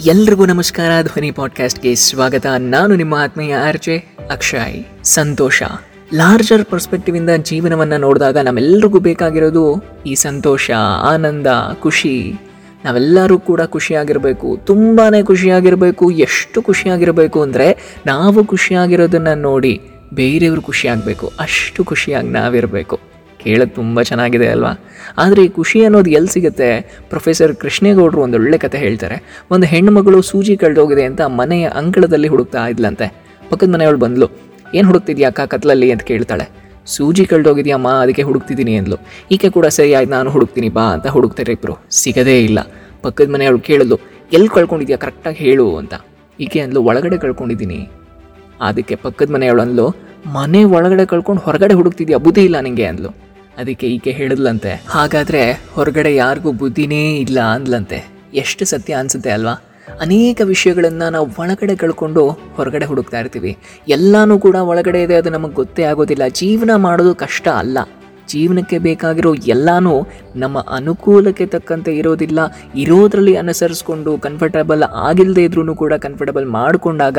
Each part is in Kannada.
ಎಲ್ರಿಗೂ ನಮಸ್ಕಾರ. ಧ್ವನಿ ಪಾಡ್ಕಾಸ್ಟ್ಗೆ ಸ್ವಾಗತ. ನಾನು ನಿಮ್ಮ ಆತ್ಮೀಯ ಆರ್ಜೆ ಅಕ್ಷಯ್. ಸಂತೋಷ. ಲಾರ್ಜರ್ ಪರ್ಸ್ಪೆಕ್ಟಿವ್ ಇಂದ ಜೀವನವನ್ನ ನೋಡಿದಾಗ ನಮ್ಮೆಲ್ರಿಗೂ ಬೇಕಾಗಿರೋದು ಈ ಸಂತೋಷ, ಆನಂದ, ಖುಷಿ. ನಾವೆಲ್ಲರೂ ಕೂಡ ಖುಷಿಯಾಗಿರಬೇಕು. ತುಂಬಾ ಖುಷಿಯಾಗಿರಬೇಕು. ಎಷ್ಟು ಖುಷಿಯಾಗಿರಬೇಕು ಅಂದರೆ ನಾವು ಖುಷಿಯಾಗಿರೋದನ್ನು ನೋಡಿ ಬೇರೆಯವರು ಖುಷಿಯಾಗಬೇಕು. ಅಷ್ಟು ಖುಷಿಯಾಗಿ ನಾವಿರಬೇಕು. ಕೇಳೋದು ತುಂಬ ಚೆನ್ನಾಗಿದೆ ಅಲ್ವಾ? ಆದರೆ ಈ ಖುಷಿ ಅನ್ನೋದು ಎಲ್ಲಿ ಸಿಗುತ್ತೆ? ಪ್ರೊಫೆಸರ್ ಕೃಷ್ಣೇಗೌಡರು ಒಳ್ಳೆ ಕತೆ ಹೇಳ್ತಾರೆ. ಒಂದು ಹೆಣ್ಣುಮಗಳು ಸೂಜಿ ಕಳೆದೋಗಿದೆ ಅಂತ ಮನೆಯ ಅಂಗಳದಲ್ಲಿ ಹುಡುಕ್ತಾ ಇದ್ಲಂತೆ. ಪಕ್ಕದ ಮನೆಯವಳು ಬಂದ್ಲು. ಏನು ಹುಡುಕ್ತಿದ್ಯಾ ಅಕ್ಕ ಕತ್ಲಲ್ಲಿ? ಅಂತ ಕೇಳ್ತಾಳೆ. ಸೂಜಿ ಕಳೆದೋಗಿದ್ಯಮ್ಮ ಅದಕ್ಕೆ ಹುಡುಕ್ತಿದ್ದೀನಿ ಅಂದ್ಲು ಈಕೆ ಕೂಡ ಸರಿ ಆಯ್ತು, ನಾನು ಹುಡುಕ್ತೀನಿ, ಬಾ ಅಂತ ಹುಡುಕ್ತಾರೆ ಇಬ್ಬರು ಸಿಗದೇ ಇಲ್ಲ. ಪಕ್ಕದ ಮನೆಯವಳು ಕೇಳಿದ್ಲು ಎಲ್ಲಿ ಕಳ್ಕೊಂಡಿದ್ಯಾ? ಕರೆಕ್ಟಾಗಿ ಹೇಳು ಅಂತ. ಈಕೆ ಅಂದ್ಲು, ಒಳಗಡೆ ಕಳ್ಕೊಂಡಿದ್ದೀನಿ. ಅದಕ್ಕೆ ಪಕ್ಕದ ಮನೆಯವಳು ಅಂದ್ಲು, ಮನೆ ಒಳಗಡೆ ಕಳ್ಕೊಂಡು ಹೊರಗಡೆ ಹುಡುಕ್ತಿದ್ಯಾ? ಬುದ್ಧಿ ಇಲ್ಲ ನಿಂಗೆ ಅಂದ್ಲು. ಅದಕ್ಕೆ ಈಕೆ ಹೇಳಿದ್ಲಂತೆ. ಹಾಗಾದ್ರೆ ಹೊರಗಡೆ ಯಾರಿಗೂ ಬುದ್ಧಿನೇ ಇಲ್ಲ ಅಂದ್ಲಂತೆ. ಎಷ್ಟು ಸತ್ಯ ಅನ್ಸುತ್ತೆ ಅಲ್ವಾ? ಅನೇಕ ವಿಷಯಗಳನ್ನು ನಾವು ಒಳಗಡೆ ಕಳ್ಕೊಂಡು ಹೊರಗಡೆ ಹುಡುಕ್ತಾ ಇರ್ತೀವಿ. ಎಲ್ಲಾನು ಕೂಡ ಒಳಗಡೆ ಇದೆ, ಅದು ನಮಗೆ ಗೊತ್ತೇ ಆಗೋದಿಲ್ಲ. ಜೀವನ ಮಾಡೋದು ಕಷ್ಟ ಅಲ್ಲ. ಜೀವನಕ್ಕೆ ಬೇಕಾಗಿರೋ ಎಲ್ಲನೂ ನಮ್ಮ ಅನುಕೂಲಕ್ಕೆ ತಕ್ಕಂತೆ ಇರೋದಿಲ್ಲ. ಇರೋದ್ರಲ್ಲಿ ಅನುಸರಿಸ್ಕೊಂಡು ಕಂಫರ್ಟಬಲ್ ಆಗಿಲ್ಲದೆ ಇದ್ರೂ ಕೂಡ ಕಂಫರ್ಟಬಲ್ ಮಾಡಿಕೊಂಡಾಗ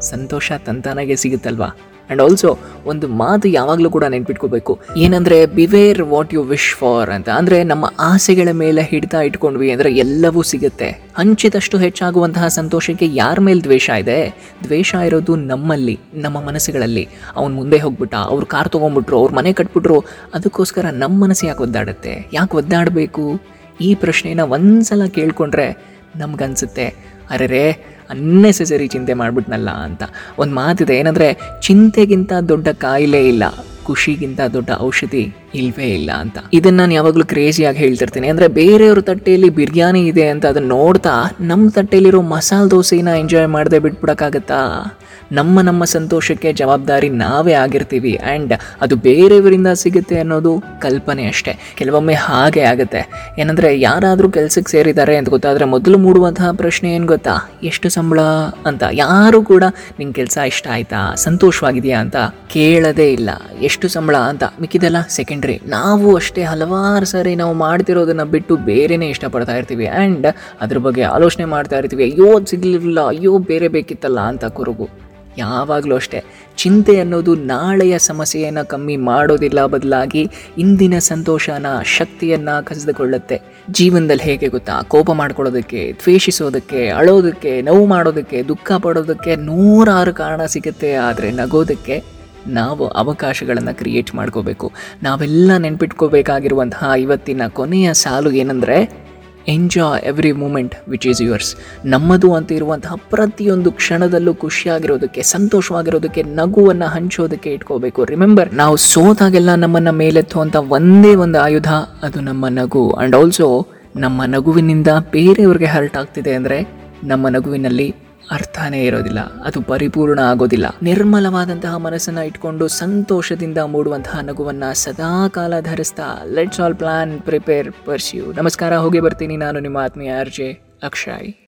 ಸಂತೋಷ ತಂತಾನಾಗೆ ಸಿಗುತ್ತಲ್ವಾ? ಆ್ಯಂಡ್ ಆಲ್ಸೋ ಒಂದು ಮಾತು ಯಾವಾಗಲೂ ಕೂಡ ನೆನ್ಪಿಟ್ಕೋಬೇಕು. ಏನಂದರೆ beware what you wish for ಅಂತ. ಅಂದರೆ, ನಮ್ಮ ಆಸೆಗಳ ಮೇಲೆ ಹಿಡಿತಾ ಇಟ್ಕೊಂಡ್ವಿ ಅಂದರೆ ಎಲ್ಲವೂ ಸಿಗುತ್ತೆ. ಹಂಚಿದಷ್ಟು ಹೆಚ್ಚಾಗುವಂತಹ ಸಂತೋಷಕ್ಕೆ ಯಾರ ಮೇಲೆ ದ್ವೇಷ ಇದೆ? ದ್ವೇಷ ಇರೋದು ನಮ್ಮಲ್ಲಿ, ನಮ್ಮ ಮನಸ್ಸುಗಳಲ್ಲಿ. ಅವ್ನು ಮುಂದೆ ಹೋಗ್ಬಿಟ್ಟ, ಅವ್ರು ಕಾರ್ ತೊಗೊಂಡ್ಬಿಟ್ರು ಅವ್ರ ಮನೆ ಕಟ್ಬಿಟ್ರು, ಅದಕ್ಕೋಸ್ಕರ ನಮ್ಮ ಮನಸ್ಸು ಯಾಕೆ ಒದ್ದಾಡುತ್ತೆ? ಯಾಕೆ ಒದ್ದಾಡಬೇಕು? ಈ ಪ್ರಶ್ನೆನ ಒಂದ್ಸಲ ಕೇಳ್ಕೊಂಡ್ರೆ ನಮ್ಗನ್ಸುತ್ತೆ. ಅರೆ ಅನ್ನೆಸೆಸರಿ ಚಿಂತೆ ಮಾಡ್ಬಿಟ್ನಲ್ಲ ಅಂತ. ಒಂದು ಮಾತಿದೆ, ಏನಂದರೆ, ಚಿಂತೆಗಿಂತ ದೊಡ್ಡ ಕಾಯಿಲೆ ಇಲ್ಲ, ಖುಷಿಗಿಂತ ದೊಡ್ಡ ಔಷಧಿ ಇಲ್ವೇ ಇಲ್ಲ ಅಂತ. ಇದನ್ನ ನಾನು ಯಾವಾಗಲೂ ಕ್ರೇಜಿಯಾಗಿ ಹೇಳ್ತಿರ್ತೀನಿ. ಅಂದರೆ, ಬೇರೆಯವ್ರ ತಟ್ಟೆಯಲ್ಲಿ ಬಿರಿಯಾನಿ ಇದೆ ಅಂತ ಅದನ್ನ ನೋಡ್ತಾ ನಮ್ಮ ತಟ್ಟೆಯಲ್ಲಿರೋ ಮಸಾಲೆ ದೋಸೆನ ಎಂಜಾಯ್ ಮಾಡದೆ ಬಿಟ್ಬಿಡೋಕ್ಕಾಗತ್ತಾ? ನಮ್ಮ ನಮ್ಮ ಸಂತೋಷಕ್ಕೆ ಜವಾಬ್ದಾರಿ ನಾವೇ ಆಗಿರ್ತೀವಿ ಆ್ಯಂಡ್ ಅದು ಬೇರೆಯವರಿಂದ ಸಿಗುತ್ತೆ ಅನ್ನೋದು ಕಲ್ಪನೆ ಅಷ್ಟೇ. ಕೆಲವೊಮ್ಮೆ ಹಾಗೆ ಆಗುತ್ತೆ. ಏನಂದರೆ ಯಾರಾದರೂ ಕೆಲಸಕ್ಕೆ ಸೇರಿದ್ದಾರೆ ಅಂತ ಗೊತ್ತಾದರೆ ಮೊದಲು ಮೂಡುವಂತಹ ಪ್ರಶ್ನೆ ಏನು ಗೊತ್ತಾ? ಎಷ್ಟು ಸಂಬಳ ಅಂತ. ಯಾರು ಕೂಡ ನಿನ್ನ ಕೆಲಸ ಇಷ್ಟ ಆಯ್ತಾ? ಸಂತೋಷವಾಗಿದೆಯಾ ಅಂತ ಕೇಳದೇ ಇಲ್ಲ. ಎಷ್ಟು ಸಂಬಳ ಅಂತ. ಮಿಕ್ಕಿದೆಲ್ಲ ಸೆಕೆಂಡ್ರಿ ನಾವು ಅಷ್ಟೇ ಹಲವಾರು ಸಾರಿ ನಾವು ಮಾಡ್ತಿರೋದನ್ನು ಬಿಟ್ಟು ಬೇರೆನೇ ಇಷ್ಟಪಡ್ತಾ ಇರ್ತೀವಿ ಆ್ಯಂಡ್ ಅದ್ರ ಬಗ್ಗೆ ಆಲೋಚನೆ ಮಾಡ್ತಾ ಇರ್ತೀವಿ. ಅಯ್ಯೋ ಸಿಗಲಿಲ್ಲ ಅಯ್ಯೋ, ಬೇರೆ ಬೇಕಿತ್ತಲ್ಲ ಅಂತ ಕೊರಗು. ಯಾವಾಗಲೂ ಅಷ್ಟೇ. ಚಿಂತೆ ಅನ್ನೋದು ನಾಳೆಯ ಸಮಸ್ಯೆಯನ್ನು ಕಮ್ಮಿ ಮಾಡೋದಿಲ್ಲ ಬದಲಾಗಿ ಇಂದಿನ ಸಂತೋಷನ, ಶಕ್ತಿಯನ್ನು ಕಸಿದುಕೊಳ್ಳುತ್ತೆ. ಜೀವನದಲ್ಲಿ ಹೇಗೆ ಗೊತ್ತಾ? ಕೋಪ ಮಾಡ್ಕೊಳ್ಳೋದಕ್ಕೆ, ದ್ವೇಷಿಸೋದಕ್ಕೆ, ಅಳೋದಕ್ಕೆ, ನೋವು ಮಾಡೋದಕ್ಕೆ, ದುಃಖ ಪಡೋದಕ್ಕೆ ನೂರಾರು ಕಾರಣ ಸಿಗುತ್ತೆ. ಆದರೆ ನಗೋದಕ್ಕೆ ನಾವು ಅವಕಾಶಗಳನ್ನು ಕ್ರಿಯೇಟ್ ಮಾಡ್ಕೋಬೇಕು. ನಾವೆಲ್ಲ ನೆನ್ಪಿಟ್ಕೋಬೇಕಾಗಿರುವಂತಹ ಇವತ್ತಿನ ಕೊನೆಯ ಸಾಲು ಏನಂದರೆ enjoy every moment which is yours ನಮ್ಮದು ಅಂತ ಇರುವಂತಹ ಪ್ರತಿಯೊಂದು ಕ್ಷಣದಲ್ಲೂ ಖುಷಿಯಾಗಿರೋದಕ್ಕೆ, ಸಂತೋಷವಾಗಿರೋದಕ್ಕೆ, ನಗುವನ್ನು ಹಂಚೋದಕ್ಕೆ ಇಟ್ಕೋಬೇಕು. ರಿಮೆಂಬರ್ ನಾವು ಸೋತಾಗೆಲ್ಲ ನಮ್ಮನ್ನು ಮೇಲೆತ್ತುವಂಥ ಒಂದೇ ಒಂದು ಆಯುಧ, ಅದು ನಮ್ಮ ನಗು. ಆ್ಯಂಡ್ ಆಲ್ಸೋ ನಮ್ಮ ನಗುವಿನಿಂದ ಬೇರೆಯವ್ರಿಗೆ ಹರ್ಟ್ ಆಗ್ತಿದೆ ಅಂದರೆ ನಮ್ಮ ನಗುವಿನಲ್ಲಿ ಅರ್ಥನೇ ಇರೋದಿಲ್ಲ, ಅದು ಪರಿಪೂರ್ಣ ಆಗೋದಿಲ್ಲ. ನಿರ್ಮಲವಾದಂತಹ ಮನಸ್ಸನ್ನ ಇಟ್ಕೊಂಡು ಸಂತೋಷದಿಂದ ಮೂಡುವಂತಹ ನಗುವನ್ನ ಸದಾ ಕಾಲ ಧರಿಸ್ತಾ let's all plan prepare pursue ನಮಸ್ಕಾರ, ಹೋಗಿ ಬರ್ತೀನಿ ನಾನು ನಿಮ್ಮ ಆತ್ಮೀಯ ಅರ್ಜೆ ಅಕ್ಷಯ್.